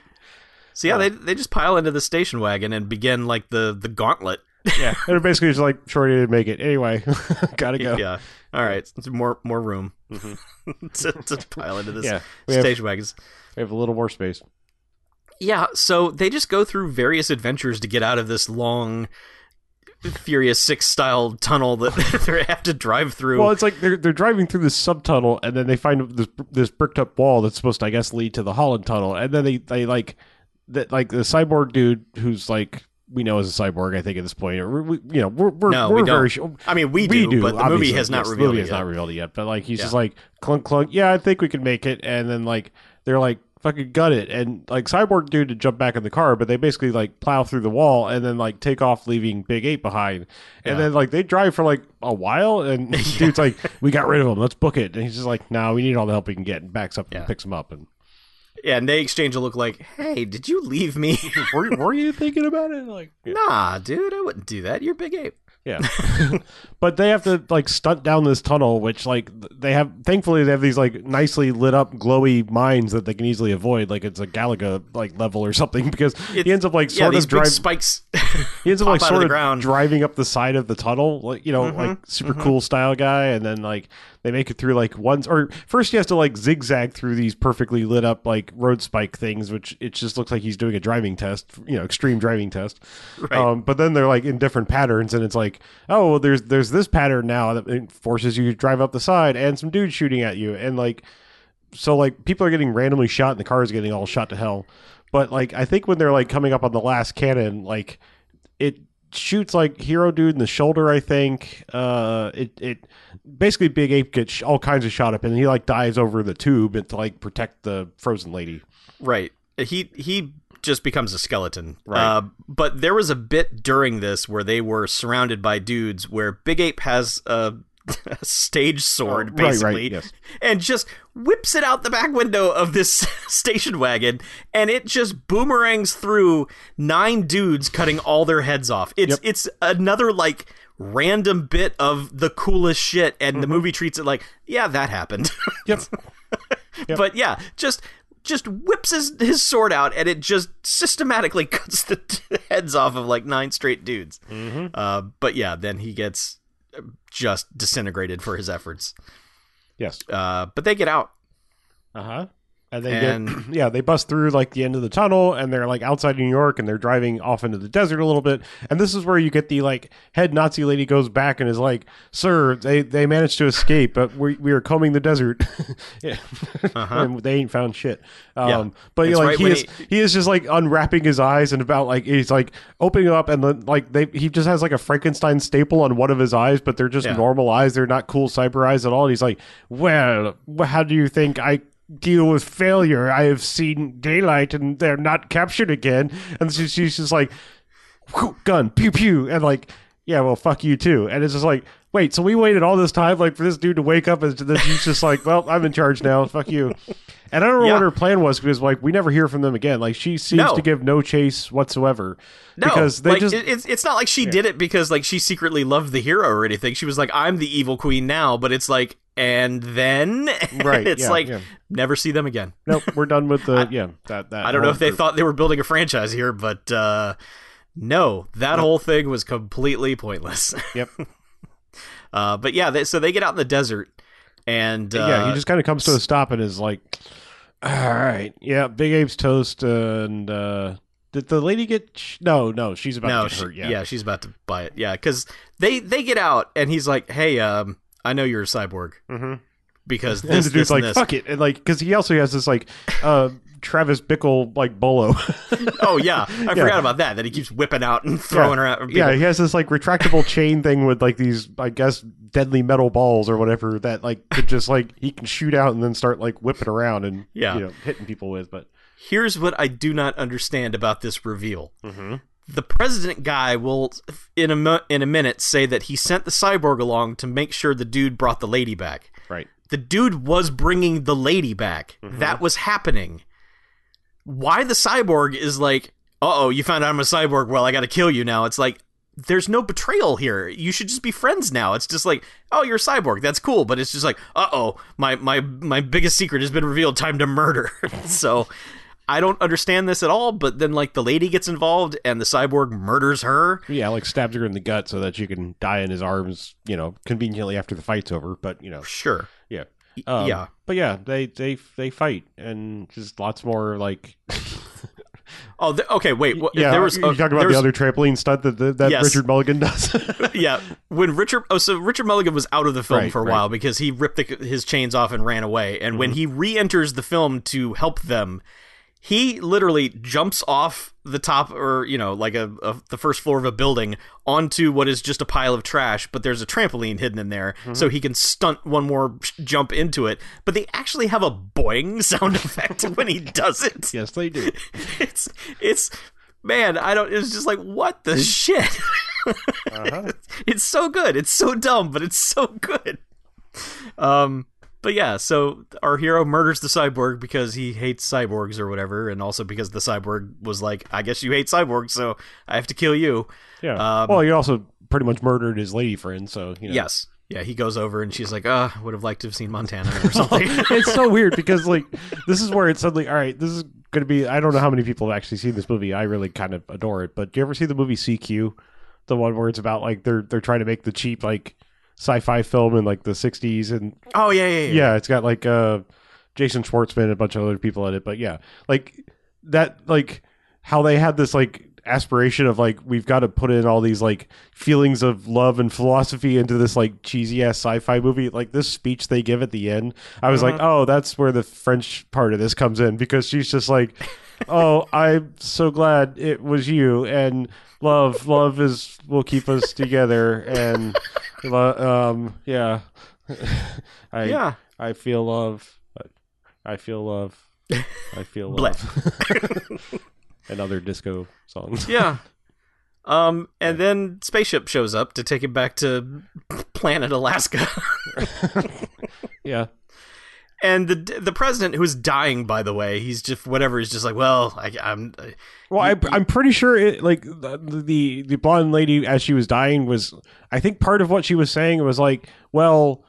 So yeah, uh, they they just pile into the station wagon and begin like the the gauntlet. Yeah, and basically just like Shorty didn't make it anyway. Gotta go. Yeah. All right. More more room mm-hmm. to, to pile into this Yeah, have- station wagons. We have a little more space. Yeah. So they just go through various adventures to get out of this long, Furious Six style tunnel that they have to drive through. Well, it's like they're they're driving through this sub tunnel, and then they find this this bricked up wall that's supposed to, I guess, lead to the Holland tunnel, and then they they like that like the cyborg dude who's like we know is a cyborg, I think at this point, or we, you know, we're we're, No, we're we very sure. I mean, we we do, do, but the movie has not Yes, the revealed movie it has yet. not revealed it yet. But like he's Yeah. just like clunk clunk. Yeah, I think we can make it. And then like they're like fucking gut it, and like cyborg dude to jump back in the car, but they basically like plow through the wall and then like take off, leaving Big Ape behind. And Yeah. then like they drive for like a while, and dude's like, "We got rid of him. Let's book it." And he's just like, "No, we need all the help we can get." And backs up Yeah. and picks him up. And yeah, and they exchange a look like, "Hey, did you leave me?" were, were you thinking about it? Like, nah, dude, I wouldn't do that. You're Big Ape. Yeah. but they have to like stunt down this tunnel, which like they have thankfully they have these like nicely lit up glowy mines that they can easily avoid, like it's a Galaga like level or something, because he ends up like sort these of drive spikes. he ends up like sort of ground. driving up the side of the tunnel, like you know, Mhm, like super cool style guy, and then like they make it through like once or first he has to like zigzag through these perfectly lit up like road spike things, which it just looks like he's doing a driving test, you know, extreme driving test. Right. Um, but then they're like in different patterns, and it's like, oh, well, there's there's this pattern now that forces you to drive up the side, and some dudes shooting at you, and like, so like people are getting randomly shot, and the car is getting all shot to hell. But like, I think when they're like coming up on the last cannon, like it shoots like hero dude in the shoulder. I think uh, it it basically Big Ape gets all kinds of shot up, and he like dives over the tube to like protect the frozen lady. Right. He he just becomes a skeleton. Right. Uh, but there was a bit during this where they were surrounded by dudes where Big Ape has a, a stage sword Oh, right, right, basically yes. and just whips it out the back window of this station wagon and it just boomerangs through nine dudes cutting all their heads off. It's Yep. it's another like random bit of the coolest shit and Mm-hmm. the movie treats it like yeah that happened. Yep. Yep. But yeah, just just whips his, his sword out and it just systematically cuts the t- heads off of like nine straight dudes. Mm-hmm. Uh, but yeah, then he gets just disintegrated for his efforts. Yes. Uh, but they get out. Uh huh. And they And- get yeah, they bust through like the end of the tunnel and they're like outside New York and they're driving off into the desert a little bit. And this is where you get the like head Nazi lady goes back and is like, "Sir, they they managed to escape, but we we are combing the desert. yeah. and they ain't found shit." Um Yeah. but like right he is he is just like unwrapping his eyes and about like he's like opening up and then like they he just has like a Frankenstein staple on one of his eyes, but they're just Yeah. normal eyes. They're not cool cyber eyes at all. And he's like, "Well, how do you think I deal with failure? I have seen daylight, and they're not captured again." And she, she's just like, "Gun, pew pew," and like, "Yeah, well, fuck you too." And it's just like, wait, so we waited all this time like for this dude to wake up, and then she's just like, "Well, I'm in charge now. Fuck you." And I don't know Yeah. what her plan was because like we never hear from them again. Like she seems No. to give no chase whatsoever. No, because they like, just it's it's not like she did it because like she secretly loved the hero or anything. She was like, "I'm the evil queen now," but it's like, and then Right, it's yeah, like yeah. never see them again. nope, we're done with the yeah that that. I don't know if they thought they were building a franchise here, but uh, no, that whole thing was completely pointless. Yep. uh, but yeah, they, so they get out in the desert, and uh, yeah, he just kind of comes to a stop and is like, "All right, yeah, Big Ape's toast." And uh, did the lady get? Sh- no, no, she's about no, to get she- hurt. yeah. Yeah, she's about to buy it. Yeah, because they they get out, and he's like, "Hey, um, I know you're a cyborg hmm because and this, the this, dude's and like, this." "Fuck it," and like because he also has this like uh, Travis Bickle like bolo. Oh yeah, I forgot about that. That he keeps whipping out and throwing at people. yeah, he has this like retractable chain thing with like these, I guess, deadly metal balls or whatever that like could just like he can shoot out and then start like whipping around and Yeah. you know hitting people with. But Here's what I do not understand about this reveal. mm-hmm. The president guy will, in a in a minute, say that he sent the cyborg along to make sure the dude brought the lady back. right, The dude was bringing the lady back. Mm-hmm. That was happening. Why the cyborg is like, uh oh, you found out I'm a cyborg. Well, I got to kill you now. It's like there's no betrayal here. You should just be friends now. It's just like, oh, you're a cyborg. That's cool. But it's just like, uh oh, my my my biggest secret has been revealed. Time to murder. so. I don't understand this at all, but then like the lady gets involved and the cyborg murders her. yeah, like stabs her in the gut so that she can die in his arms. You know, conveniently after the fight's over. But you know, Sure. yeah, Um, yeah. But yeah, they they they fight and just lots more like Oh, th- okay. Wait. Well, yeah. there was you talking about the other trampoline stunt that that, that Yes. Richard Mulligan does. yeah, when Richard oh so Richard Mulligan was out of the film Right, for a right. while because he ripped the, his chains off and ran away, and Mm-hmm. when he re-enters the film to help them, he literally jumps off the top or you know like a, a the first floor of a building onto what is just a pile of trash, but there's a trampoline hidden in there, Mm-hmm. so he can stunt one more jump into it. But they actually have a boing sound effect when he does it. yes, they do. It's it's man, I don't. It's just like what the shit. Uh-huh. it's so good. It's so dumb, but it's so good. Um, but yeah, so our hero murders the cyborg because he hates cyborgs or whatever, and also because the cyborg was like, "I guess you hate cyborgs, so I have to kill you." Yeah. Um, well, he also pretty much murdered his lady friend, so you know. Yes, yeah. He goes over and she's like, "Uh, would have liked to have seen Montana or something." it's so weird because like this is where it's suddenly all right. This is going to be. I don't know how many people have actually seen this movie. I really kind of adore it. But do you ever see the movie CQ? The one where it's about like they're they're trying to make the cheap like sci-fi film in like the '60s and oh yeah, yeah, yeah. yeah, it's got like uh Jason Schwartzman and a bunch of other people in it. But yeah, like that like how they had this like aspiration of like we've got to put in all these like feelings of love and philosophy into this like cheesy ass sci-fi movie like this speech they give at the end i was like oh that's where the french part of this comes in because she's just like oh i'm so glad it was you and love love is will keep us together and um yeah. I Yeah. i feel love. I feel love. I feel love. And other disco songs. Yeah. Um, and then spaceship shows up to take him back to planet Alaska. yeah and the the president, who's dying, by the way, he's just whatever. He's just like, well, I, I'm. Well, I, I'm pretty sure it like the, the the blonde lady as she was dying was. I think part of what she was saying was like, well,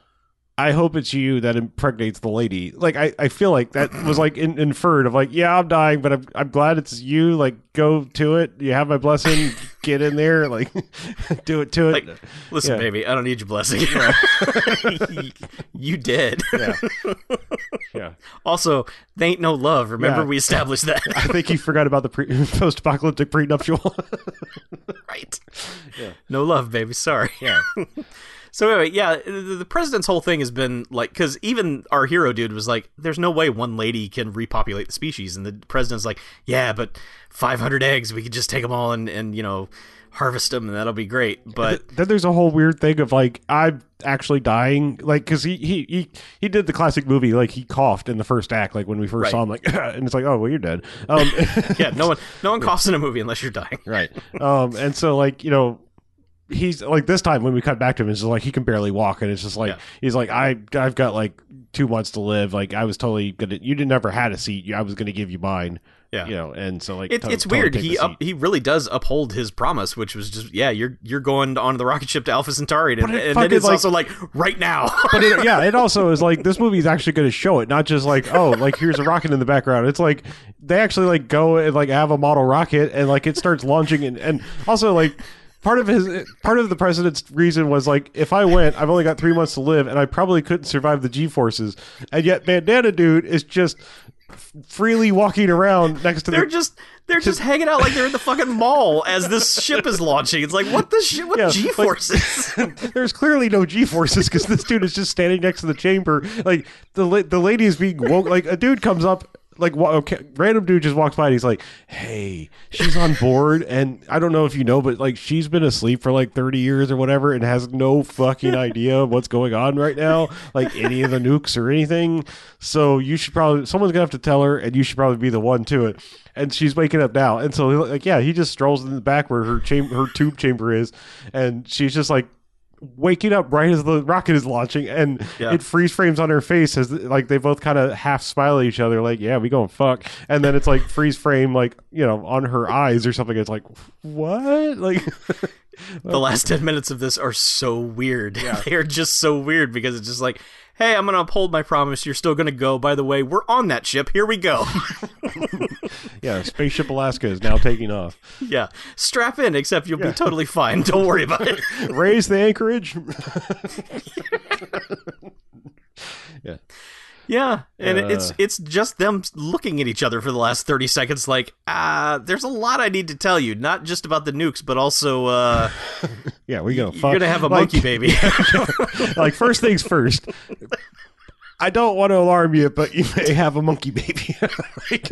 I hope it's you that impregnates the lady. Like I, I feel like that was like in, inferred of like, yeah, I'm dying, but I'm I'm glad it's you. Like go to it. You have my blessing. Get in there. Like do it to it. Like, listen, Yeah. baby, I don't need your blessing. you did. yeah. yeah. Also, they ain't no love. Remember Yeah. we established that, I think you forgot about the pre- post-apocalyptic prenuptial. right? Yeah. No love, baby. Sorry. yeah. So anyway, yeah, the, the president's whole thing has been like because even our hero dude was like, "There's no way one lady can repopulate the species," and the president's like, "Yeah, but 500 eggs, we could just take them all and and you know harvest them, and that'll be great." But then there's a whole weird thing of like I'm actually dying, like because he, he he he did the classic movie, like he coughed in the first act, like when we first Right. saw him, like and it's like, oh well, you're dead. Um, yeah, no one no one coughs in a movie unless you're dying. right. Um, and so like you know. He's like this time when we cut back to him, it's just like he can barely walk, and it's just like Yeah. he's like I I've got like two months to live. Like I was totally gonna you didn't ever had a seat. I was gonna give you mine. Yeah. you know, and so like It, to- it's totally weird. the He up, he really does uphold his promise, which was just yeah, you're you're going on the rocket ship to Alpha Centauri, and, it and then it's like- also like right now. but it, yeah, it also is like this movie is actually going to show it, not just like oh, like here's a rocket in the background. It's like they actually like go and like have a model rocket and like it starts launching and and also like part of his part of the president's reason was like if I went, I've only got three months to live and I probably couldn't survive the G forces, and yet Bandana Dude is just freely walking around next to they're the just they're just hanging out like they're in the fucking mall as this ship is launching. It's like what the shit? What Yeah, G like- forces? There's clearly no G forces because this dude is just standing next to the chamber. Like the the lady is being woke. Like a dude comes up. Like okay, random dude just walks by and he's like, "Hey, she's on board." And I don't know if you know, but like she's been asleep for like 30 years or whatever, and has no fucking idea what's going on right now, like any of the nukes or anything. So you should probably someone's gonna have to tell her, and you should probably be the one to it. And she's waking up now, and so like yeah, he just strolls in the back where her chamber, her tube chamber is, and she's just like waking up right as the rocket is launching and Yeah. it freeze frames on her face as like they both kind of half smile at each other like yeah we going fuck and then it's like freeze frame like you know on her eyes or something it's like what like the uh, last 10 minutes of this are so weird. they are just so weird because it's just like, hey, I'm going to uphold my promise. You're still going to go. By the way, we're on that ship. Here we go. yeah spaceship alaska is now taking off yeah. Strap in, except you'll be totally fine. Don't worry about it. raise the anchorage yeah Yeah, and it it's Uh. it's just them looking at each other for the last thirty seconds. Like, ah, there's a lot I need to tell you, not just about the nukes, but also uh, yeah we gonna you're gonna have a Like- monkey baby. like first things first i don't want to alarm you but you may have a monkey baby Like,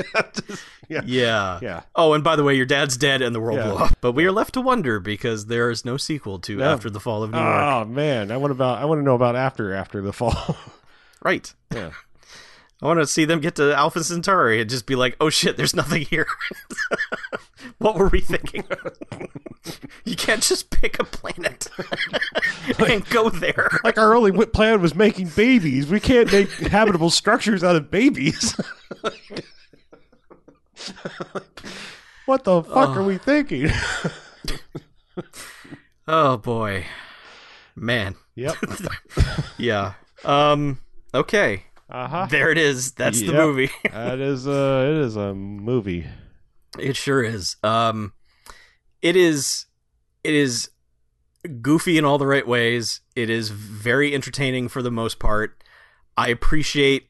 just- yeah yeah, yeah Oh, and by the way, your dad's dead, and the world Yeah. blew up. But we are left to wonder because there is no sequel to No. After the Fall of New York. Oh man, I want about I want to know about after after the fall. Right. yeah. I want to see them get to Alpha Centauri and just be like, "Oh shit, there's nothing here." what were we thinking? you can't just pick a planet and go there. Like our only plan was making babies. We can't make habitable structures out of babies. what the fuck are we thinking? Oh boy, man. yep. Yeah. Um. Okay. Uh huh. There it is. That's the movie. That is uh it is a movie. It sure is. Um, it is. It is goofy in all the right ways. It is very entertaining for the most part. I appreciate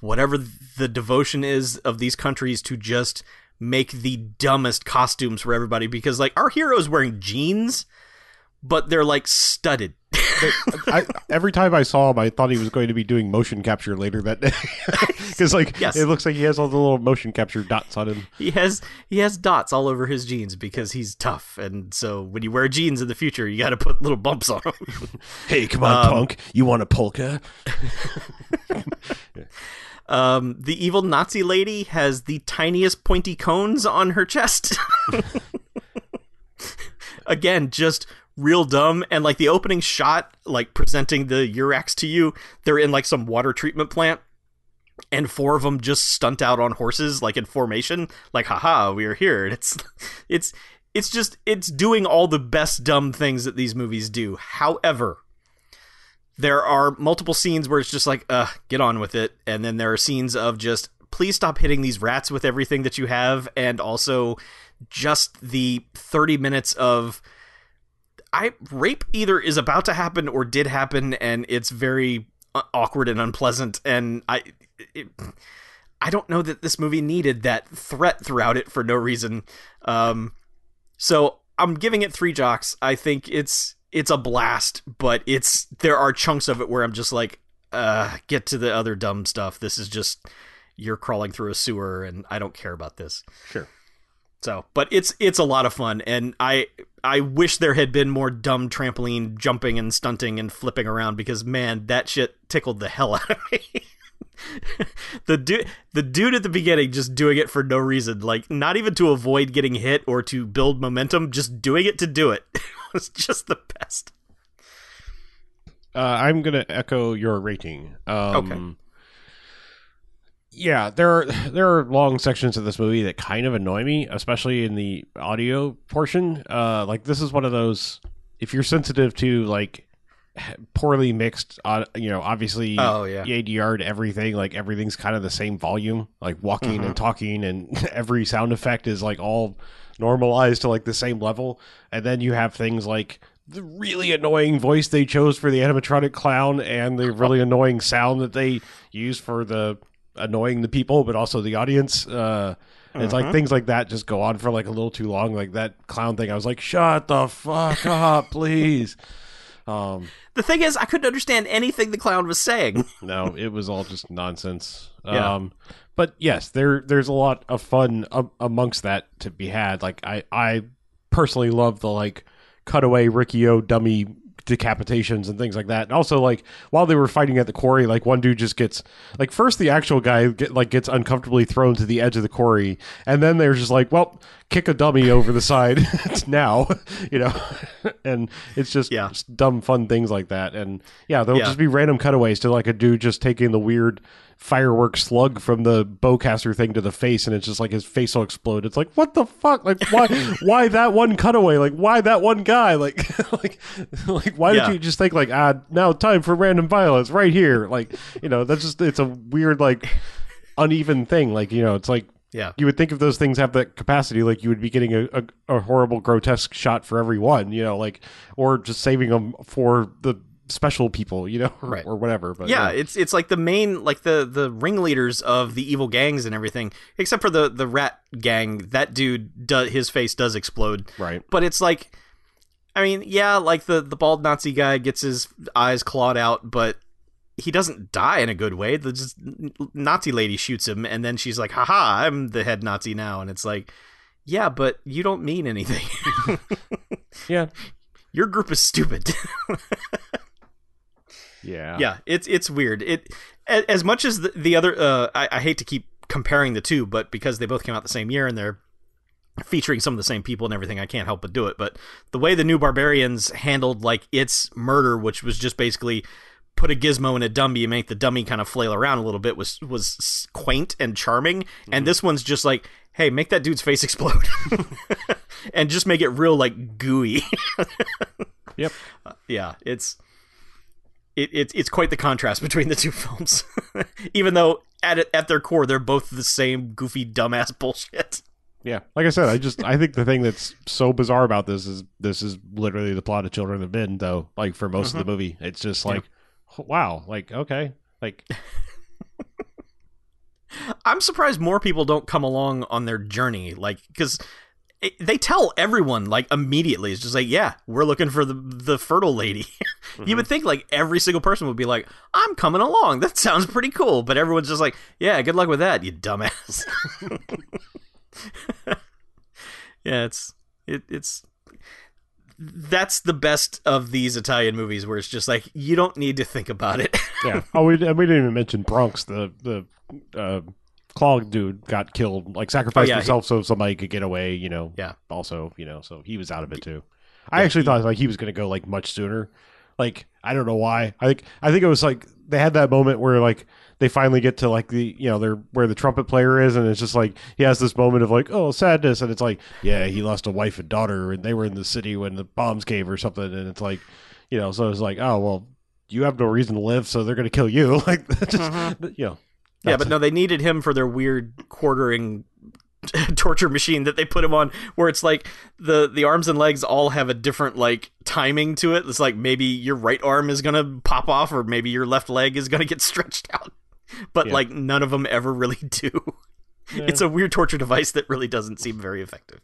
whatever the devotion is of these countries to just make the dumbest costumes for everybody because like our hero's wearing jeans but they're like studded I, every time I saw him, I thought he was going to be doing motion capture later that day because, like, Yes. it looks like he has all the little motion capture dots on him. he has he has dots all over his jeans because he's tough and so when you wear jeans in the future you got to put little bumps on them Hey, come on, Um, punk! You want a polka? Um, the evil Nazi lady has the tiniest pointy cones on her chest. Again, just real dumb. And like the opening shot, like presenting the Urax to you, they're in like some water treatment plant. And four of them just stunt out on horses, like in formation. Like, haha, we are here. And it's, it's, it's just, it's doing all the best dumb things that these movies do. However, there are multiple scenes where it's just like, uh, get on with it. And then there are scenes of just, please stop hitting these rats with everything that you have. And also just the 30 minutes of, I rape either is about to happen or did happen, and it's very uh, awkward and unpleasant. And I, it, I don't know that this movie needed that threat throughout it for no reason. Um, so I'm giving it three jocks. I think it's it's a blast, but it's there are chunks of it where I'm just like, uh, get to the other dumb stuff. This is just you're crawling through a sewer, and I don't care about this. Sure. So, but it's it's a lot of fun, and I I wish there had been more dumb trampoline jumping and stunting and flipping around because man, that shit tickled the hell out of me. the dude the dude at the beginning just doing it for no reason, like not even to avoid getting hit or to build momentum, just doing it to do it. was just the best. Uh, I'm gonna echo your rating. Um, Okay. Yeah, there are there are long sections of this movie that kind of annoy me, especially in the audio portion. Uh, like this is one of those if you're sensitive to like poorly mixed, uh, you know, obviously Oh, yeah. ADR to everything, like everything's kind of the same volume, like walking Mhm. and talking, and every sound effect is like all normalized to like the same level. And then you have things like the really annoying voice they chose for the animatronic clown and the really annoying sound that they use for the annoying the people, but also the audience. Uh, and It's like Mhm. things like that just go on for like a little too long. Like that clown thing, I was like, "Shut the fuck up, please." Um, The thing is, I couldn't understand anything the clown was saying. no, it was all just nonsense. Yeah. Um, but yes, there there's a lot of fun amongst that to be had. Like I I personally love the like cutaway Riki-Oh dummy decapitations and things like that. And also like while they were fighting at the quarry, like one dude just gets like first the actual guy get, like gets uncomfortably thrown to the edge of the quarry, and then they're just like, well, kick a dummy over the side now, you know, and it's just, Yeah. just dumb fun things like that. And yeah, there'll Yeah. just be random cutaways to like a dude just taking the weird firework slug from the bowcaster thing to the face and it's just like his face will explode. It's like what the fuck? Like why why that one cutaway? Like why that one guy? Like like like why Yeah. did you just think like ah now time for random violence right here? Like you know that's just it's a weird like uneven thing. Like you know it's like Yeah. you would think if those things have that capacity, like you would be getting a, a, a horrible, grotesque shot for every one, you know, like, or just saving them for the special people, you know, or, Right. or whatever. But yeah, it's it's like the main like the the ringleaders of the evil gangs and everything, except for the the rat gang. That dude, does, his face does explode, right. but it's like, I mean, yeah, like the the bald Nazi guy gets his eyes clawed out, but he doesn't die in a good way. The just Nazi lady shoots him, and then she's like, "Haha, I'm the head Nazi now," and it's like, yeah, but you don't mean anything. Yeah. Your group is stupid. Yeah. yeah it's it's weird. It as much as the, the other uh I, I hate to keep comparing the two but because they both came out the same year and they're featuring some of the same people and everything i can't help but do it. But the way the new barbarians handled like its murder which was just basically put a gizmo in a dummy and make the dummy kind of flail around a little bit was was quaint and charming. And this one's just like hey make that dude's face explode. And just make it real like gooey. Yep. yeah, it's it, it it's quite the contrast between the two films. Even though at at their core they're both the same goofy dumbass bullshit. Yeah. Like I said, I just, I think the thing that's so bizarre about this is this is literally the plot of Children of Men, though, like for most of the uh-huh. movie. It's just like, wow, like, okay. Like, I'm surprised more people don't come along on their journey, like because they tell everyone like immediately. It's just like, yeah, we're looking for the the fertile lady. you would think like every single person would be like, I'm coming along. That sounds pretty cool. But everyone's just like, yeah, good luck with that, you dumbass. yeah, it's it, it's that's the best of these Italian movies where it's just like you don't need to think about it. yeah. Oh, we, and we didn't even mention Bronx, the, the, uh, claw dude got killed, like sacrificed Oh, yeah, he- himself so somebody could get away, you know. Yeah. Also, you know, so he was out of it too. I actually thought like he was going to go like much sooner. Like I don't know why. I think I think it was like they had that moment where like they finally get to like the you know they're where the trumpet player is and it's just like he has this moment of like oh sadness and it's like yeah he lost a wife and daughter and they were in the city when the bombs came or something and it's like you know so it's like oh well you have no reason to live, so they're going to kill you. Like, just, mm-hmm. you know. Yeah, that's- but no, they needed him for their weird quartering torture machine that they put him on where it's like the the arms and legs all have a different like timing to it. It's like maybe your right arm is going to pop off or maybe your left leg is going to get stretched out. But Yeah. like none of them ever really do. It's a weird torture device that really doesn't seem very effective.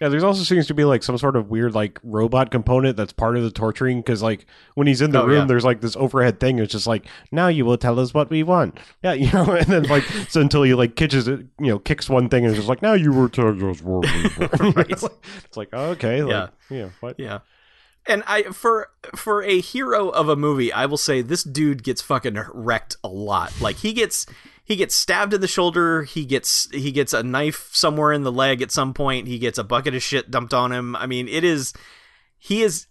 Yeah, there's also seems to be like some sort of weird like robot component that's part of the torturing because like when he's in the Oh, room, yeah. there's like this overhead thing. It's just like now you will tell us what we want. Yeah, you know, and then like so until he like kitches it, you know, kicks one thing and it's just like now you were telling us what we want. Right. it's like oh, okay, like, yeah, what? Yeah. And I for for a hero of a movie, I will say this dude gets fucking wrecked a lot. Like he gets he gets stabbed in the shoulder, he gets he gets a knife somewhere in the leg at some point, he gets a bucket of shit dumped on him. I mean, it is he is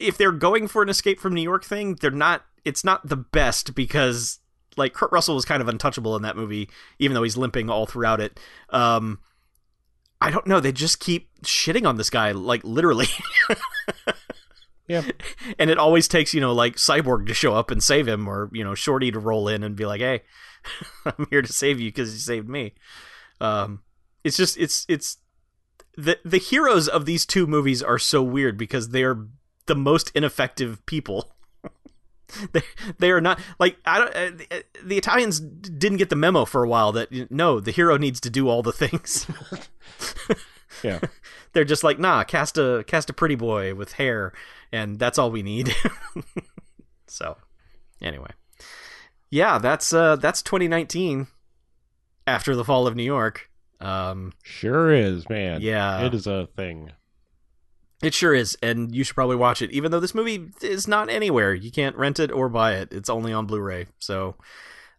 if they're going for an escape from New York thing, they're not it's not the best because like Kurt Russell was kind of untouchable in that movie, even though he's limping all throughout it. Um I don't know, they just keep shitting on this guy, like literally. Yeah. and it always takes you know like cyborg to show up and save him or you know shorty to roll in and be like hey i'm here to save you because you saved me. Um it's just it's it's the the heroes of these two movies are so weird because they are the most ineffective people. They they are not like I don't uh, the, the Italians didn't get the memo for a while that no the hero needs to do all the things. Yeah. they're just like nah cast a cast a pretty boy with hair and that's all we need. So anyway yeah that's uh that's 2019 after the fall of new york. Um Sure is, man. yeah. It is a thing. it sure is and you should probably watch it even though this movie is not anywhere. You can't rent it or buy it. It's only on blu-ray so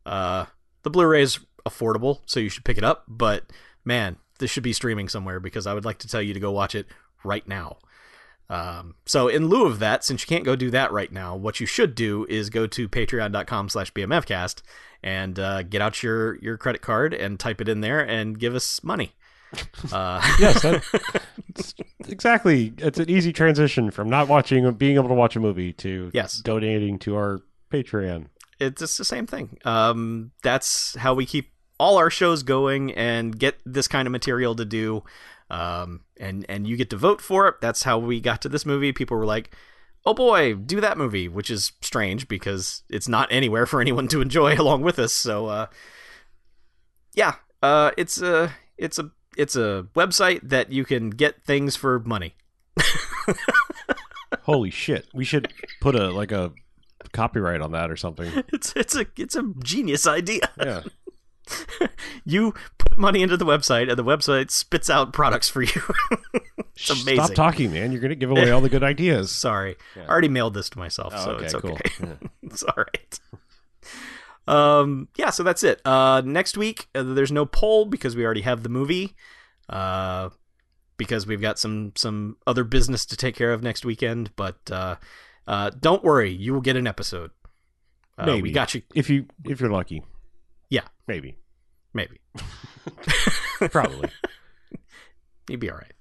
uh the blu-ray is affordable so you should pick it up but man this should be streaming somewhere because i would like to tell you to go watch it right now um, so in lieu of that since you can't go do that right now what you should do is go to patreon.com slash bmfcast and uh, get out your your credit card and type it in there and give us money uh, Yes, that, it's- exactly. It's an easy transition from not watching, being able to watch a movie to Yes. donating to our Patreon. it's just the same thing. Um, that's how we keep all our shows going and get this kind of material to do. Um, and and you get to vote for it. That's how we got to this movie. People were like, "Oh boy, do that movie," which is strange because it's not anywhere for anyone to enjoy along with us. So, uh, yeah, uh, it's a it's a it's a website that you can get things for money. Holy shit! We should put a like a copyright on that or something. It's it's a it's a genius idea. Yeah. you put money into the website and the website spits out products for you. it's amazing. Stop talking, man. You're gonna give away all the good ideas. Sorry. Yeah. I already mailed this to myself, Oh, so okay, it's okay. cool. Yeah. it's all right. Um yeah, so that's it. Uh next week uh, there's no poll because we already have the movie. Uh because we've got some some other business to take care of next weekend, but uh uh don't worry, you will get an episode. Uh, Maybe. we got you If you if you're lucky. Yeah. Maybe. maybe. Probably. You'd be all right.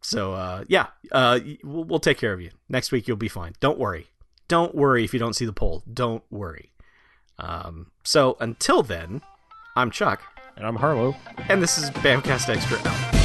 So uh, yeah, uh, we'll, we'll take care of you next week. You'll be fine. Don't worry. Don't worry if you don't see the poll. Don't worry. Um, so until then, I'm Chuck, and I'm Harlow. and this is Bamcast Extra out.